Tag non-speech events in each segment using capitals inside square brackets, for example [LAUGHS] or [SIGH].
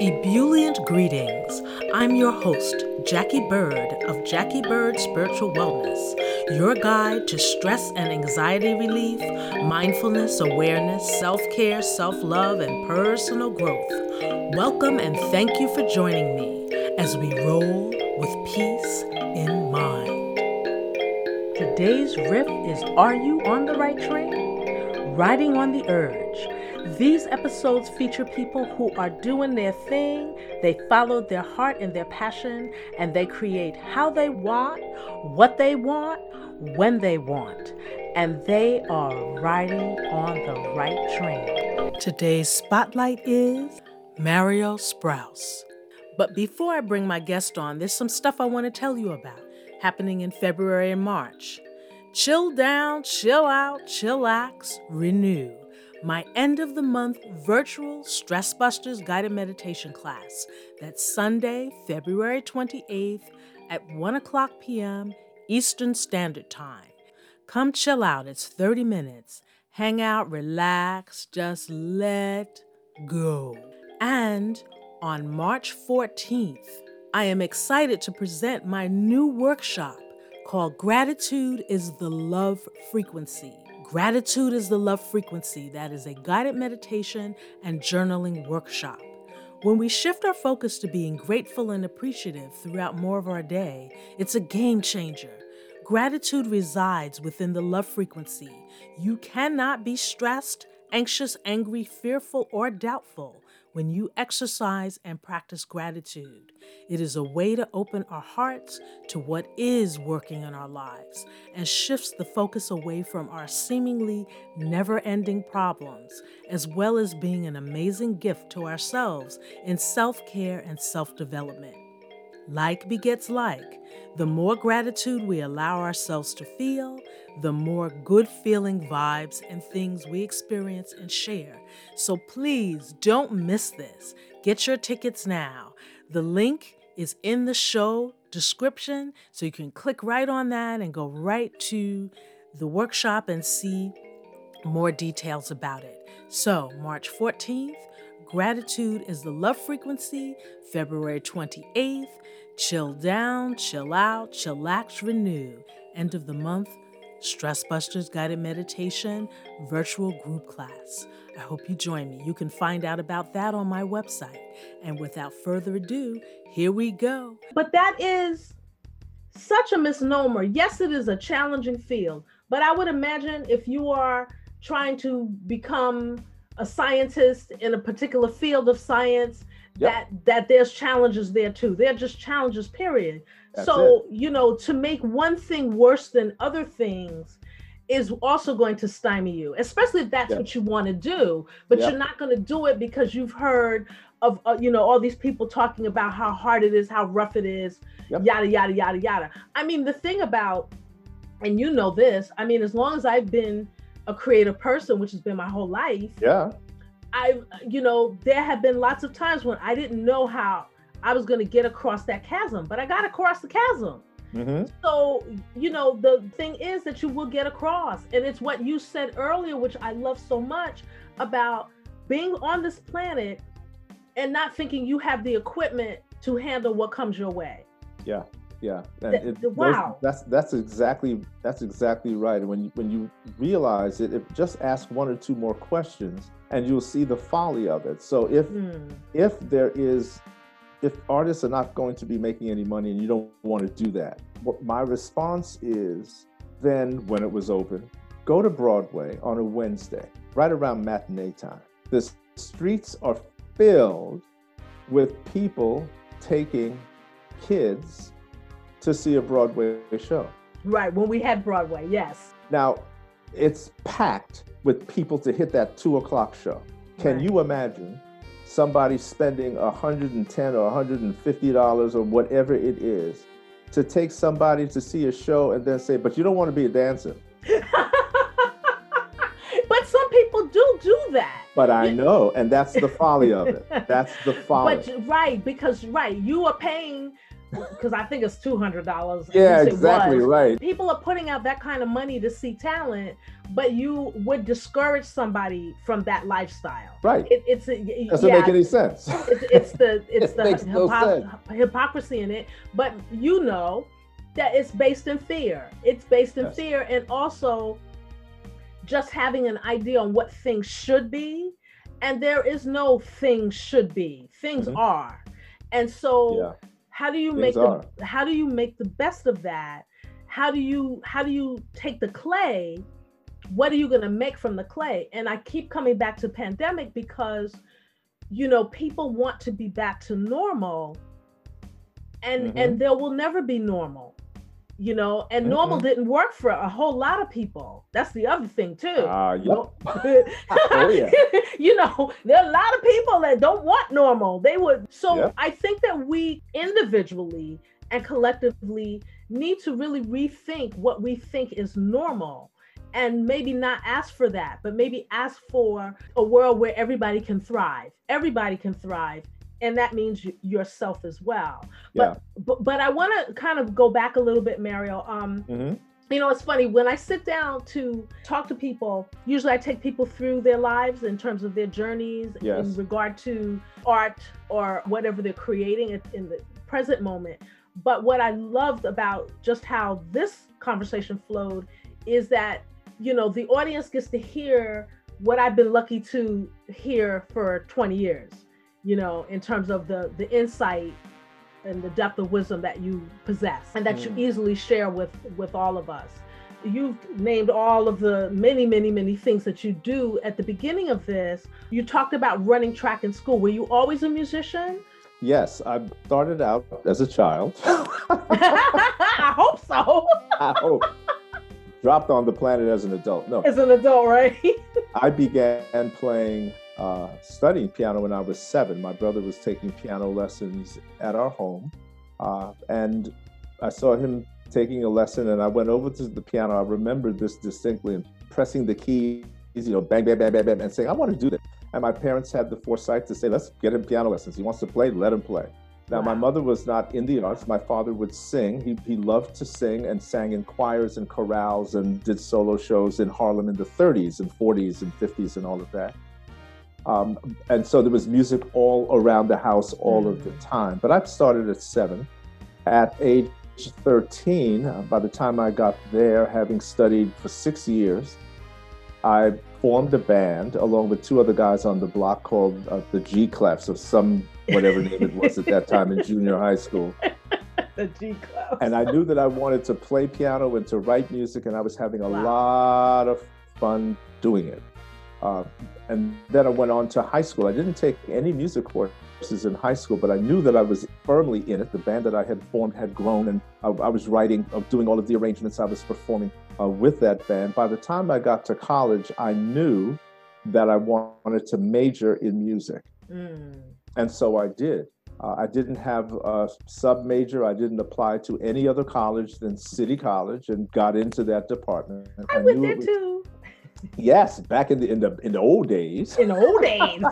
Ebullient greetings. I'm your host, Jackie Bird of Jackie Bird Spiritual Wellness, your guide to stress and anxiety relief, mindfulness, awareness, self care, self love, and personal growth. Welcome and thank you for joining me as we roll with peace in mind. Today's riff is Are You on the Right Train? Riding on the Urge. These episodes feature people who are doing their thing, they follow their heart and their passion, and they create how they want, what they want, when they want, and they are riding on the right train. Today's spotlight is Mario Sprouse. But before I bring my guest on, there's some stuff I want to tell you about happening in February and March. Chill down, chill out, chillax, renew my end of the month virtual Stress Busters guided meditation class. That's Sunday, February 28th at 1 o'clock p.m. Eastern Standard Time. Come chill out, it's 30 minutes. Hang out, relax, just let go. And on March 14th, I am excited to present my new workshop called Gratitude is the Love Frequency. Gratitude is the Love Frequency, that is a guided meditation and journaling workshop. When we shift our focus to being grateful and appreciative throughout more of our day, it's a game changer. Gratitude resides within the love frequency. You cannot be stressed, anxious, angry, fearful, or doubtful when you exercise and practice gratitude. It is a way to open our hearts to what is working in our lives and shifts the focus away from our seemingly never ending problems, as well as being an amazing gift to ourselves in self care and self development. Like begets like. The more gratitude we allow ourselves to feel, the more good feeling vibes and things we experience and share. So please don't miss this. Get your tickets now. The link is in the show description, so you can click right on that and go right to the workshop and see more details about it. So, March 14th, Gratitude is the Love Frequency, February 28th, Chill Down, Chill Out, Chillax, Renew, end of the month, Stress Busters Guided Meditation Virtual Group Class. I hope you join me. You can find out about that on my website. And without further ado, here we go. But that is such a misnomer. Yes, it is a challenging field, but I would imagine if you are trying to become a scientist in a particular field of science, yep. that that there's challenges there too. They're just challenges, period. That's so, it. you know, to make one thing worse than other things is also going to stymie you, especially if that's yep. what you want to do. But yep. you're not going to do it because you've heard of, uh, you know, all these people talking about how hard it is, how rough it is, yep. yada, yada, yada, yada. I mean, the thing about, and you know this, I mean, as long as I've been a creative person, which has been my whole life. Yeah. I, you know, there have been lots of times when I didn't know how I was going to get across that chasm, but I got across the chasm. Mm-hmm. So, you know, the thing is that you will get across. And it's what you said earlier, which I love so much about being on this planet and not thinking you have the equipment to handle what comes your way. Yeah. Yeah. And it, wow. Those, that's that's exactly that's exactly right. And when you when you realize it, if just ask one or two more questions and you'll see the folly of it. So if mm. if there is if artists are not going to be making any money and you don't want to do that, what my response is then when it was open, go to Broadway on a Wednesday, right around matinee time. The streets are filled with people taking kids to see a Broadway show. Right, when we had Broadway, yes. Now, it's packed with people to hit that two o'clock show. Can right. you imagine somebody spending 110 or 150 dollars or whatever it is to take somebody to see a show and then say, but you don't want to be a dancer. [LAUGHS] but some people do do that. But I know, and that's the folly of it. That's the [LAUGHS] folly. But right, because right, you are paying because I think it's two hundred dollars. Yeah, exactly right. People are putting out that kind of money to see talent, but you would discourage somebody from that lifestyle. Right. It, it's a, doesn't yeah, make any sense. [LAUGHS] It's, it's the it's [LAUGHS] it the no hypocrisy in it, but you know that it's based in fear. It's based in yes. fear, and also just having an idea on what things should be and there is no things should be things mm-hmm. are and so yeah. How do you things make are. the how do you make the best of that how do you how do you take the clay what are you going to make from the clay and i keep coming back to pandemic because you know people want to be back to normal and mm-hmm. and there will never be normal you know and mm-hmm. normal didn't work for a whole lot of people that's the other thing too uh, yep. [LAUGHS] [LAUGHS] oh, yeah. you know there are a lot of people that don't want normal they would so yep. i think that we individually and collectively need to really rethink what we think is normal and maybe not ask for that but maybe ask for a world where everybody can thrive everybody can thrive and that means yourself as well. But yeah. but, but I want to kind of go back a little bit, Mario. Um, mm-hmm. You know, it's funny when I sit down to talk to people. Usually, I take people through their lives in terms of their journeys yes. in regard to art or whatever they're creating in the present moment. But what I loved about just how this conversation flowed is that you know the audience gets to hear what I've been lucky to hear for 20 years you know, in terms of the the insight and the depth of wisdom that you possess and that mm. you easily share with with all of us. You've named all of the many, many, many things that you do. At the beginning of this, you talked about running track in school. Were you always a musician? Yes, I started out as a child. [LAUGHS] I hope so. [LAUGHS] I hope. Dropped on the planet as an adult. No. As an adult, right? [LAUGHS] I began playing uh, studying piano when I was seven. My brother was taking piano lessons at our home, uh, and I saw him taking a lesson, and I went over to the piano. I remember this distinctly, and pressing the keys, you know, bang, bang, bang, bang, bang, and saying, "I want to do that." And my parents had the foresight to say, "Let's get him piano lessons. He wants to play, let him play." Now, wow. my mother was not in the arts. My father would sing. He, he loved to sing and sang in choirs and chorales and did solo shows in Harlem in the 30s and 40s and 50s and all of that. Um, and so there was music all around the house all of the mm. time. But I started at seven. At age 13, uh, by the time I got there, having studied for six years, I formed a band along with two other guys on the block called uh, the G Clefs, or some whatever name it was at that time in [LAUGHS] junior high school. the G Clefs. And I knew that I wanted to play piano and to write music, and I was having a wow. lot of fun doing it. Uh, and then I went on to high school. I didn't take any music courses in high school, but I knew that I was firmly in it. The band that I had formed had grown, and I, I was writing, uh, doing all of the arrangements. I was performing uh, with that band. By the time I got to college, I knew that I wanted to major in music. Mm. And so I did. Uh, I didn't have a sub major. I didn't apply to any other college than City College and got into that department. I, I went there was, too. Yes, back in the in the in the old days. In the old days,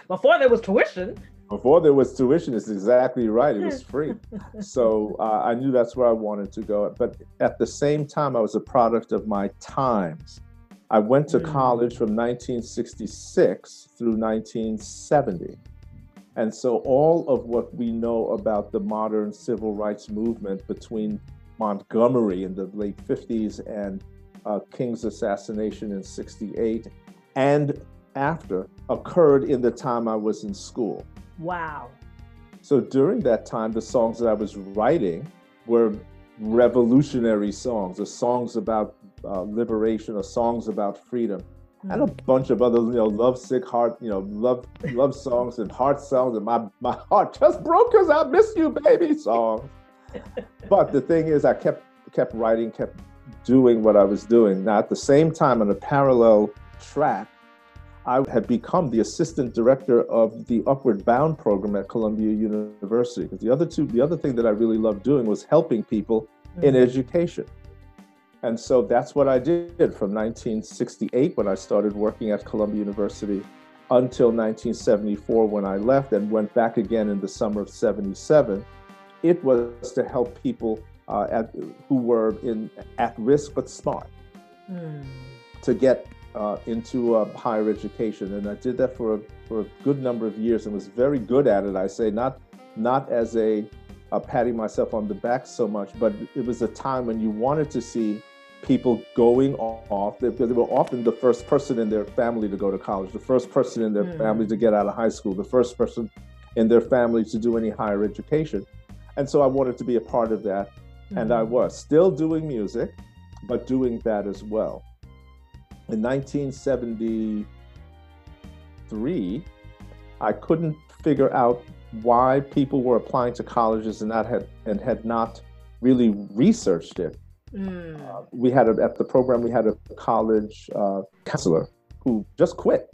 [LAUGHS] before there was tuition. Before there was tuition, it's exactly right. It was [LAUGHS] free, so uh, I knew that's where I wanted to go. But at the same time, I was a product of my times. I went to mm. college from 1966 through 1970. And so all of what we know about the modern civil rights movement between Montgomery in the late 50s and uh, King's assassination in 68 and after occurred in the time I was in school. Wow. So during that time, the songs that I was writing were revolutionary songs, or songs about uh, liberation, or songs about freedom, and a hmm. bunch of other, you know, love sick heart, you know, love love songs and heart songs, and my my heart just broke because I miss you, baby songs. [LAUGHS] but the thing is, I kept kept writing, kept doing what I was doing. Now, at the same time, on a parallel track, I had become the assistant director of the Upward Bound program at Columbia University. Because the other two, the other thing that I really loved doing was helping people mm-hmm. in education. And so that's what I did from 1968 when I started working at Columbia University until 1974 when I left and went back again in the summer of 77 it was to help people uh, at, who were in at risk but smart mm. to get uh, into uh, higher education, and I did that for a, for a good number of years and was very good at it. I say not not as a, patting myself on the back so much, but it was a time when you wanted to see people going off because they were often the first person in their family to go to college, the first person in their mm. family to get out of high school, the first person in their family to do any higher education. And so I wanted to be a part of that. And I hmm. was still doing music, but doing that as well. In 1973, I couldn't figure out why people were applying to colleges and not had and had not really researched it. Mm. Uh, we had a, at the program we had a college uh, counselor who just quit.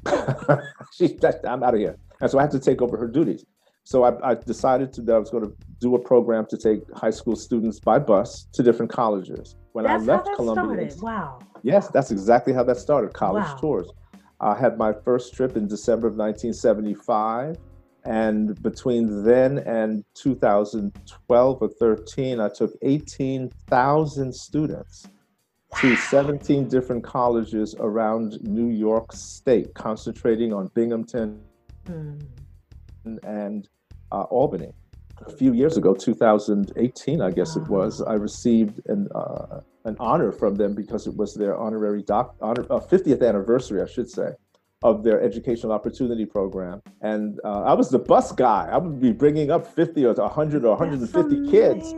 [LAUGHS] she, I'm out of here, and so I had to take over her duties. So I, I decided to, that I was going to do a program to take high school students by bus to different colleges. When that's I left Columbia, started. wow. Yes, that's exactly how that started. College wow. tours. I had my first trip in December of 1975. And between then and 2012 or 13, I took 18,000 students to 17 different colleges around New York State, concentrating on Binghamton mm. and uh, Albany. A few years ago, 2018, I guess wow. it was, I received an, uh, an honor from them because it was their honorary doc, honor, uh, 50th anniversary, I should say of their educational opportunity program. And uh, I was the bus guy. I would be bringing up 50 or 100 or 150 kids.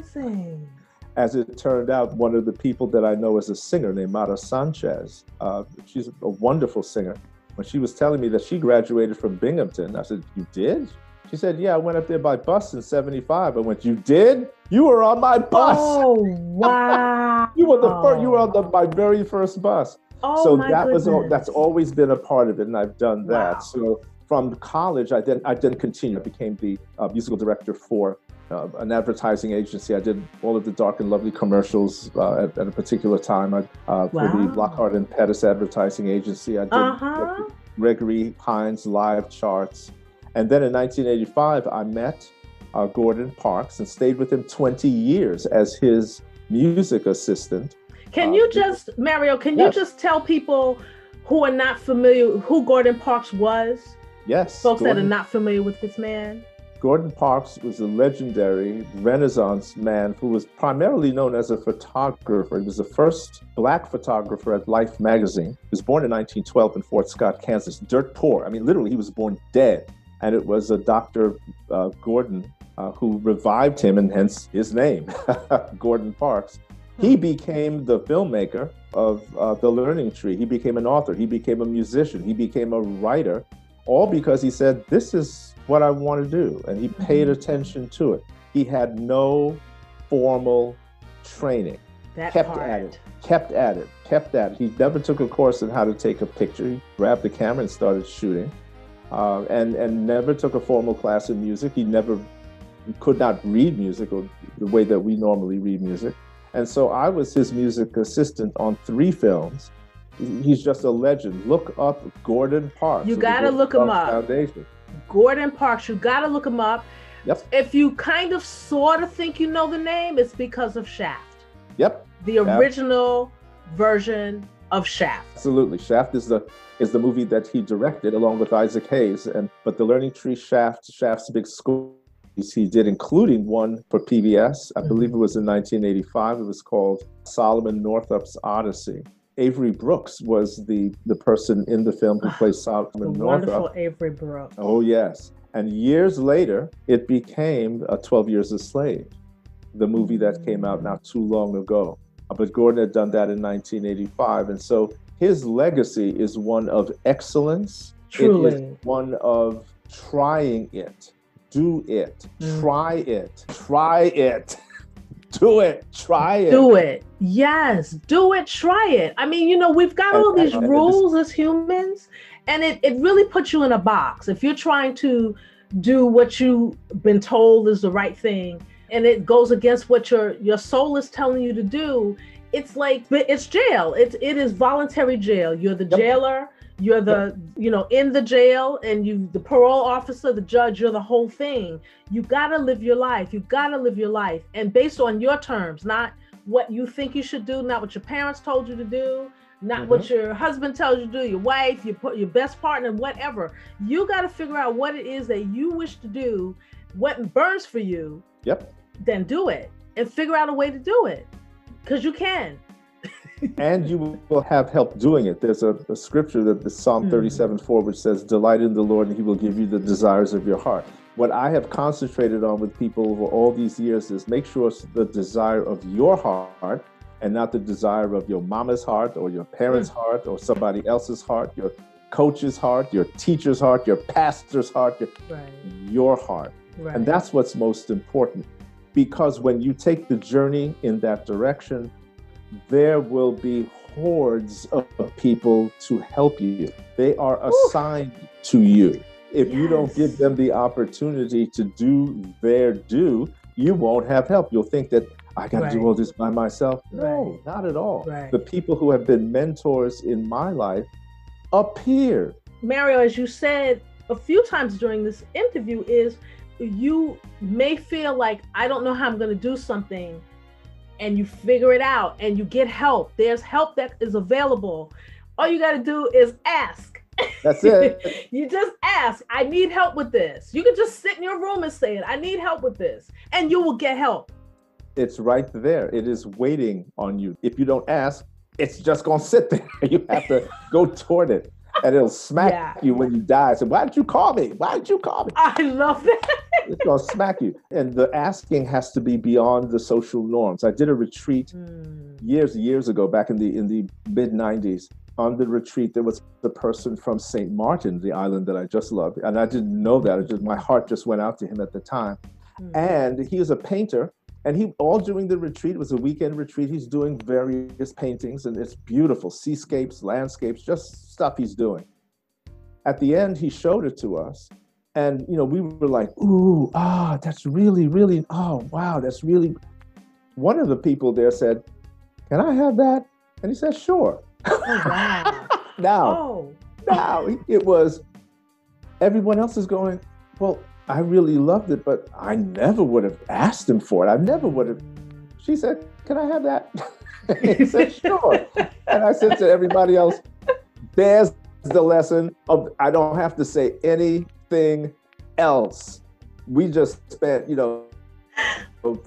As it turned out, one of the people that I know is a singer named Mara Sanchez. Uh, she's a wonderful singer. When she was telling me that she graduated from Binghamton, I said, You did? She said, Yeah, I went up there by bus in 75. I went, You did? You were on my bus. Oh, wow. [LAUGHS] you were the first, you were on the, my very first bus. Oh, so that goodness. was that's always been a part of it, and I've done that. Wow. So from college, I then I then continued. I became the uh, musical director for uh, an advertising agency. I did all of the dark and lovely commercials uh, at, at, a particular time. I, uh, for wow. the Lockhart and Pettus advertising agency. I did uh-huh. Gregory Hines live charts, and then in 1985, I met uh, Gordon Parks and stayed with him 20 years as his music assistant. Can uh, you just, Mario, can yes. you just tell people who are not familiar who Gordon Parks was? Yes. Folks Gordon, that are not familiar with this man. Gordon Parks was a legendary Renaissance man who was primarily known as a photographer. He was the first black photographer at Life magazine. He was born in 1912 in Fort Scott, Kansas, dirt poor. I mean, literally, he was born dead. And it was a Dr. Uh, Gordon uh, who revived him, and hence his name, [LAUGHS] Gordon Parks. He became the filmmaker of uh, The Learning Tree. He became an author. He became a musician. He became a writer, all because he said, This is what I want to do. And he paid mm-hmm. attention to it. He had no formal training. That kept part. at it, kept at it, kept at it. He never took a course in how to take a picture. He grabbed the camera and started shooting. Uh, and and never took a formal class in music. He never could not read music or the way that we normally read music. And so I was his music assistant on three films. He's just a legend. Look up Gordon Parks. You got to look him up. Foundation. Gordon Parks. You got to look him up. Yep. If you kind of sort of think you know the name, it's because of Shaft. Yep. The original yep. version of Shaft. Absolutely. Shaft is the is the movie that he directed along with Isaac Hayes and but the Learning Tree Shaft Shaft's big score he did, including one for PBS. I believe it was in 1985. It was called Solomon Northup's Odyssey. Avery Brooks was the the person in the film who ah, plays Solomon the Northup. Wonderful Avery Brooks. Oh yes. And years later, it became a 12 Years a Slave, the movie that came out not too long ago. But Gordon had done that in 1985, and so his legacy is one of excellence. Truly, it is one of trying it do it, mm. try it, try it. [LAUGHS] do it, try it. Do it. Yes, do it, try it. I mean, you know, we've got all these [LAUGHS] rules as humans, and it, it really puts you in a box. If you're trying to do what you've been told is the right thing, and it goes against what your your soul is telling you to do, it's like it's jail. It's it is voluntary jail. You're the jailer you're the you know in the jail and you the parole officer the judge you're the whole thing. You got to live your life. You got to live your life. And based on your terms not what you think you should do not what your parents told you to do not mm-hmm. what your husband tells you to do your wife your your best partner whatever. You got to figure out what it is that you wish to do what burns for you yep then do it and figure out a way to do it because you can [LAUGHS] and you will have help doing it. There's a, a scripture that the Psalm mm. 37 4, which says, Delight in the Lord, and he will give you the desires of your heart. What I have concentrated on with people over all these years is make sure it's the desire of your heart and not the desire of your mama's heart or your parents' mm. heart or somebody else's heart, your coach's heart, your teacher's heart, your pastor's heart, your, right. your heart. Right. And that's what's most important. Because when you take the journey in that direction, there will be hordes of people to help you. They are assigned Ooh. to you. If yes. you don't give them the opportunity to do their due, you won't have help. You'll think that I got to right. do all this by myself. No, right. not at all. Right. The people who have been mentors in my life appear. Mario, as you said a few times during this interview, is you may feel like I don't know how I'm going to do something and you figure it out and you get help. There's help that is available. All you got to do is ask. That's it. [LAUGHS] you just ask, I need help with this. You can just sit in your room and say it, I need help with this, and you will get help. It's right there. It is waiting on you. If you don't ask, it's just going to sit there. [LAUGHS] You have to go toward it and it'll smack yeah. you when you die. So why did you call me? Why did you call me? I love that. it's gonna smack you. And the asking has to be beyond the social norms. I did a retreat mm. years, years ago, back in the in the mid '90s. On the retreat, there was the person from St. Martin, the island that I just loved, and I didn't know that. It just my heart just went out to him at the time. Mm. And he was a painter, and he all during the retreat was a weekend retreat he's doing various paintings and it's beautiful seascapes landscapes just stuff he's doing at the end he showed it to us and you know we were like ooh ah that's really really oh wow that's really one of the people there said can i have that and he said sure oh, wow. [LAUGHS] now oh. now it was everyone else is going well I really loved it, but I never would have asked him for it. I never would have. She said, Can I have that? [LAUGHS] he said, Sure. and I said to everybody else, There's the lesson of I don't have to say anything else. We just spent, you know,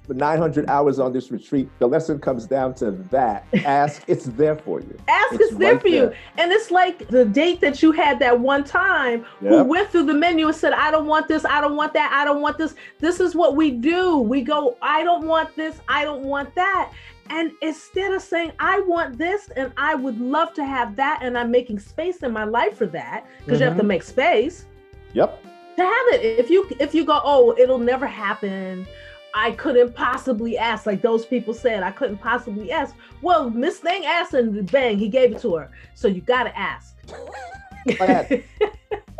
900 hours on this retreat. The lesson comes down to that. Ask, [LAUGHS] it's there for you. Ask, it's, it's there right for there. you. And it's like the date that you had that one time yep. who went through the menu and said, I don't want this, I don't want that, I don't want this. This is what we do. We go, I don't want this, I don't want that. And instead of saying, I want this and I would love to have that, and I'm making space in my life for that, because mm-hmm. you have to mm-hmm. make space. Yep. To have it. If you if you go, oh, it'll never happen I couldn't possibly ask, like those people said, I couldn't possibly ask. Well, Miss Thing asked and bang, he gave it to her. So you gotta ask. [LAUGHS]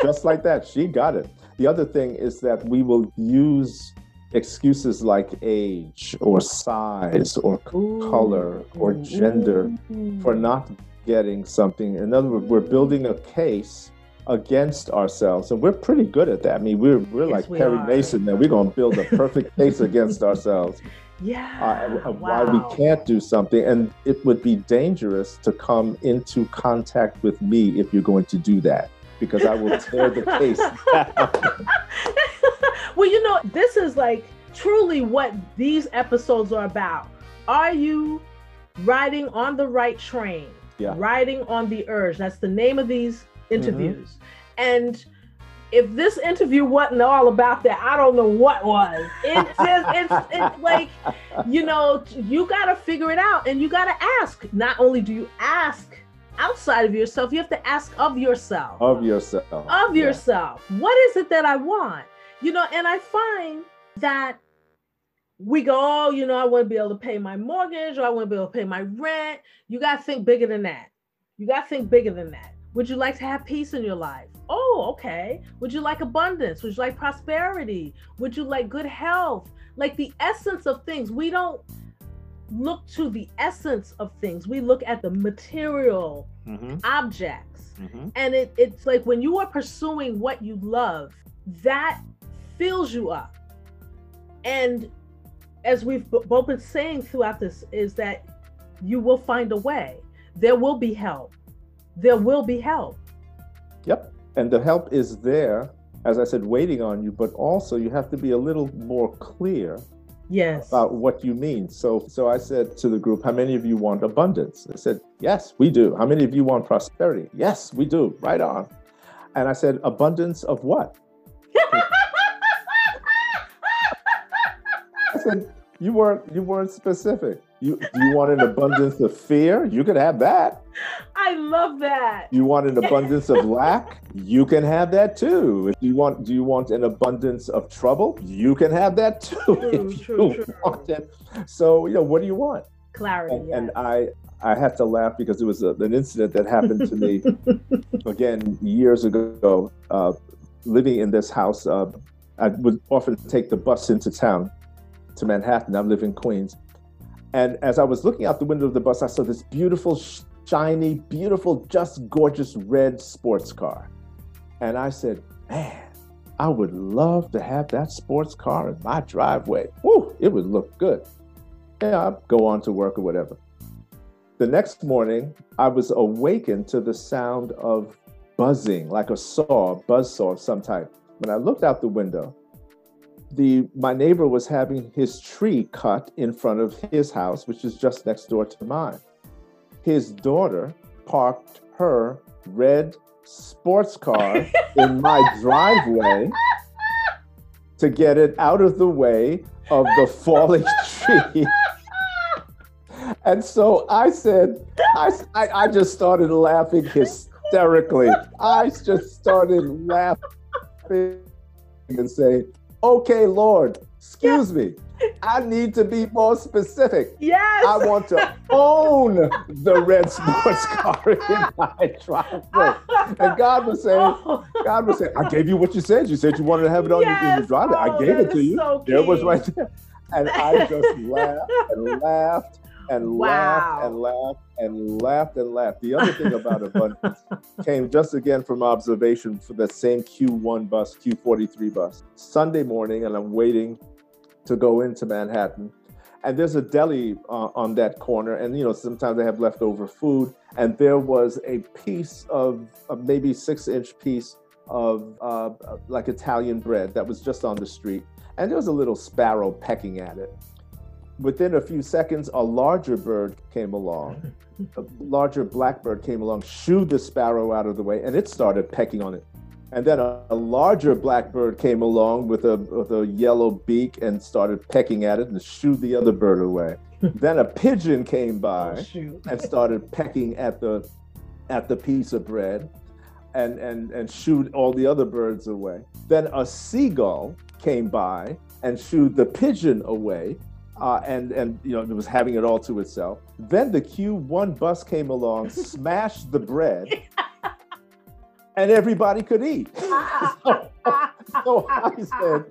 Just like that, she got it. The other thing is that we will use excuses like age or size or Ooh. color or gender Ooh. for not getting something. In other words, we're building a case against ourselves, and we're pretty good at that. I mean, we're we're yes, like we Perry are. Mason, and we're going to build a perfect [LAUGHS] case against ourselves. [LAUGHS] Yeah, uh, wow. why we can't do something, and it would be dangerous to come into contact with me if you're going to do that, because I will tear the case. [LAUGHS] well, you know, this is like truly what these episodes are about. Are you riding on the right train? Yeah. Riding on the urge. That's the name of these interviews. Mm-hmm. And if this interview wasn't all about that, I don't know what was. It's [LAUGHS] just, it's, it's like, you know, you got to figure it out and you got to ask. Not only do you ask outside of yourself, you have to ask of yourself. Of yourself. Of yeah. yourself. What is it that I want? You know, and I find that we go, oh, you know, I want to be able to pay my mortgage or I want to be able to pay my rent. You got to think bigger than that. You got to think bigger than that. Would you like to have peace in your life? Oh, okay. Would you like abundance? Would you like prosperity? Would you like good health? Like the essence of things. We don't look to the essence of things. We look at the material mm-hmm. objects. Mm-hmm. And it, it's like when you are pursuing what you love, that fills you up. And as we've both been saying throughout this, is that you will find a way. There will be help. There will be help. Yep. And the help is there, as I said, waiting on you, but also you have to be a little more clear yes. about what you mean. So so i said to the group how many of you want abundance? They said yes we do. How many of you want prosperity? Yes we do. Right on. And i said abundance of what? I said you weren't you weren't specific. You do you want an abundance of fear? You could have that I love that. You want an abundance of [LAUGHS] lack? You can have that too. If you want, do you want an abundance of trouble? You can have that too. True, [LAUGHS] if true, you true. want it. So, you know, what do you want? Clarity. And, yes. and I, I had to laugh because it was a, an incident that happened to me [LAUGHS] again years ago. Uh, living in this house, uh, I would often take the bus into town to Manhattan. I live in Queens. And as I was looking out the window of the bus, I saw this beautiful shiny, beautiful, just gorgeous red sports car. And I said, man, I would love to have that sports car in my driveway. Woo, it would look good. Yeah, I'd go on to work or whatever. The next morning, I was awakened to the sound of buzzing, like a saw, buzz saw of some type. When I looked out the window, the my neighbor was having his tree cut in front of his house, which is just next door to mine his daughter parked her red sports car in my [LAUGHS] driveway to get it out of the way of the falling [LAUGHS] tree. and so I said, I, I, I just started laughing hysterically. I just started laughing and saying, okay, Lord, excuse me. I need to be more specific. Yes. I want to own the red sports car in my driveway. And God was saying, oh. God was saying, I gave you what you said. You said you wanted to have it on yes. your, in your driveway. Oh, I gave it to you. So there it was right there. And I just [LAUGHS] laughed and laughed and wow. laughed and laughed and laughed and laughed. The other thing about abundance [LAUGHS] came just again from observation for the same Q1 bus, Q43 bus. Sunday morning, and I'm waiting to go into Manhattan. And there's a deli uh, on that corner, and you know sometimes they have leftover food. And there was a piece of, of maybe six inch piece of uh, like Italian bread that was just on the street, and there was a little sparrow pecking at it. Within a few seconds, a larger bird came along. [LAUGHS] a larger blackbird came along, shooed the sparrow out of the way, and it started pecking on it. And then a, a, larger blackbird came along with a, with a yellow beak and started pecking at it and shooed the other bird away. [LAUGHS] then a pigeon came by oh, and started pecking at the at the piece of bread and, and, and shooed all the other birds away. Then a seagull came by and shooed the pigeon away. Uh, and and you know it was having it all to itself. Then the Q1 bus came along, [LAUGHS] smashed the bread, and everybody could eat. so, [LAUGHS] so I said,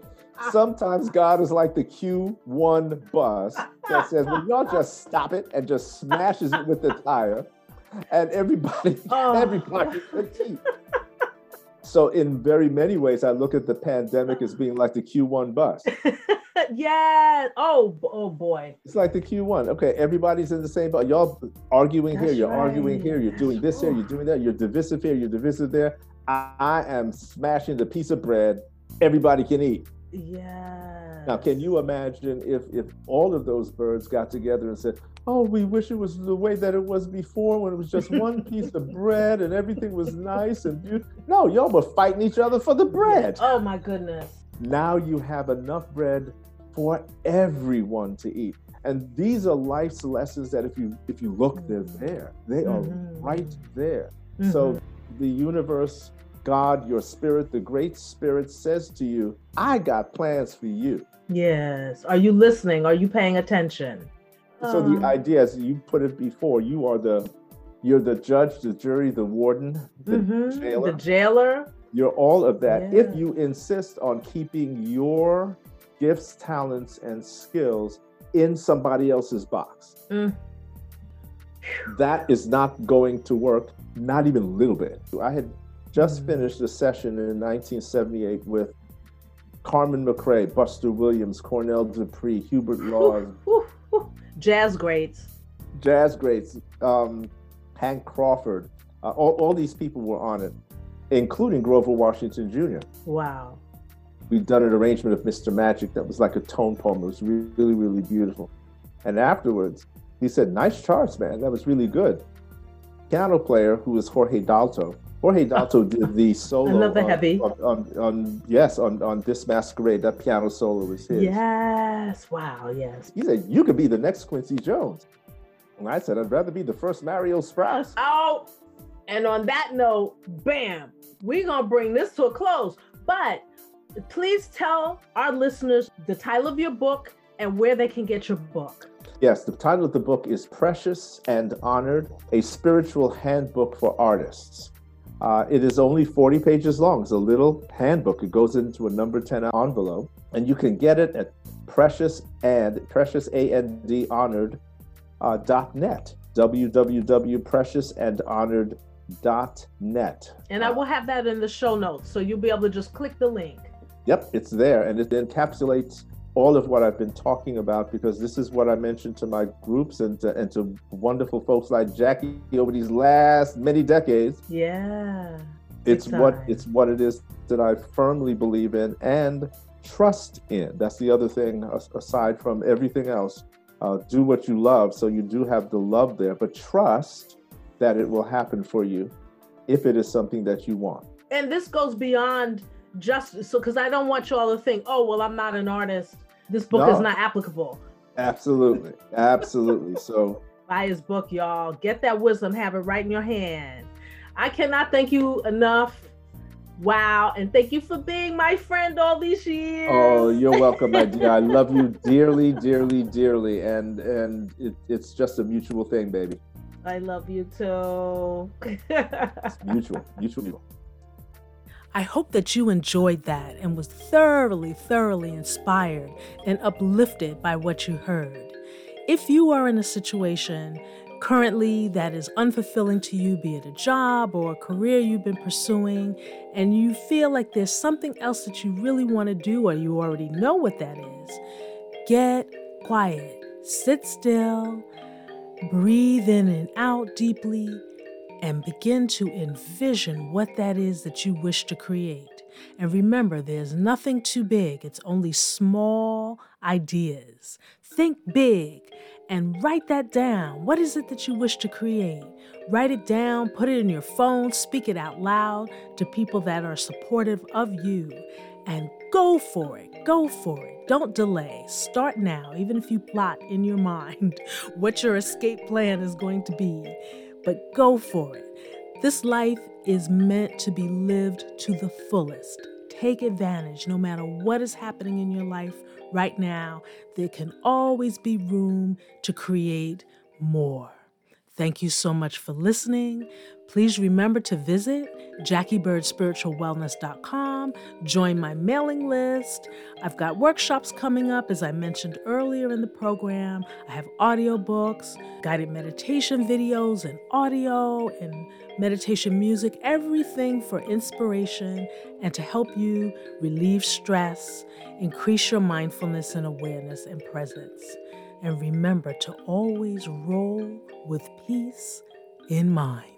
sometimes God is like the Q1 bus that says, well, y'all just stop it and just smashes it with the tire, and everybody, [LAUGHS] oh. everybody could eat. So in very many ways, I look at the pandemic as being like the Q1 bus. [LAUGHS] yeah. Oh, oh boy. It's like the Q1. Okay, everybody's in the same boat. Y'all arguing That's here, you're right. arguing here, you're doing this here, you're doing that, you're divisive here, you're divisive there. I, I am smashing the piece of bread everybody can eat. Yeah. Now, can you imagine if if all of those birds got together and said, "Oh, we wish it was the way that it was before, when it was just one [LAUGHS] piece of bread and everything was nice and beautiful"? No, y'all were fighting each other for the bread. Oh my goodness. Now you have enough bread for everyone to eat. And these are life's lessons that if you if you look, they're mm-hmm. there. They are mm-hmm. right there. Mm-hmm. So the universe, God, your spirit, the great spirit says to you, I got plans for you. Yes. Are you listening? Are you paying attention? So um, the idea is you put it before, you are the you're the judge, the jury, the warden, the mm-hmm, jailer. The jailer. You're all of that. Yeah. If you insist on keeping your gifts, talents, and skills in somebody else's box. Mm. that is not going to work, not even a little bit. I had just mm. finished a session in 1978 with Carmen McRae, Buster Williams, Cornell Dupree, Hubert Laws. Jazz greats. Jazz greats. Um, Hank Crawford. Uh, all, all these people were on it, including Grover Washington Jr. Wow. We'd done an arrangement of Mr. Magic that was like a tone poem. It was really, really beautiful. And afterwards, he said, Nice charts, man. That was really good. Piano player who was Jorge Dalto. Jorge Dalto [LAUGHS] did the solo. I love the on, heavy. On, on, on, yes, on, on This Masquerade. That piano solo was his. Yes. Wow. Yes. He said, You could be the next Quincy Jones. And I said, I'd rather be the first Mario Sprouse. Oh, and on that note, bam, we're going to bring this to a close. But please tell our listeners the title of your book and where they can get your book. Yes, the title of the book is Precious and Honored A Spiritual Handbook for Artists. Uh, it is only 40 pages long. It's a little handbook. It goes into a number 10 envelope, and you can get it at precious and precious and honored uh, dot net www.preciousandhonored.net. And I will have that in the show notes, so you'll be able to just click the link. Yep, it's there, and it encapsulates all of what I've been talking about because this is what I mentioned to my groups and to, and to wonderful folks like Jackie over these last many decades. Yeah. It's what it's what it is that I firmly believe in and trust in. That's the other thing aside from everything else. Uh, do what you love so you do have the love there, but trust that it will happen for you if it is something that you want. And this goes beyond just so because I don't want you all to think, oh well, I'm not an artist. This book no. is not applicable. Absolutely, absolutely. So buy his book, y'all. Get that wisdom, have it right in your hand. I cannot thank you enough. Wow, and thank you for being my friend all these oh, years. Oh, you're welcome, my dear. I love you [LAUGHS] dearly, dearly, dearly, and and it, it's just a mutual thing, baby. I love you too. [LAUGHS] mutual, mutual. I hope that you enjoyed that and was thoroughly, thoroughly inspired and uplifted by what you heard. If you are in a situation currently that is unfulfilling to you, be it a job or a career you've been pursuing, and you feel like there's something else that you really want to do or you already know what that is, get quiet, sit still, breathe in and out deeply and begin to envision what that is that you wish to create. And remember, there's nothing too big, it's only small ideas. Think big and write that down. What is it that you wish to create? Write it down, put it in your phone, speak it out loud to people that are supportive of you, and go for it. Go for it. Don't delay. Start now, even if you plot in your [LAUGHS] mind what your escape plan is going to be but go for it. This life is meant to be lived to the fullest. Take advantage no matter what is happening in your life right now. There can always be room to create more. Thank you so much for listening. Please remember to visit JackieBirdSpiritualWellness.com, join my mailing list. I've got workshops coming up, as I mentioned earlier in the program. I have audiobooks, guided meditation videos, and audio and meditation music, everything for inspiration and to help you relieve stress, increase your mindfulness and awareness and presence. And remember to always roll with peace in mind.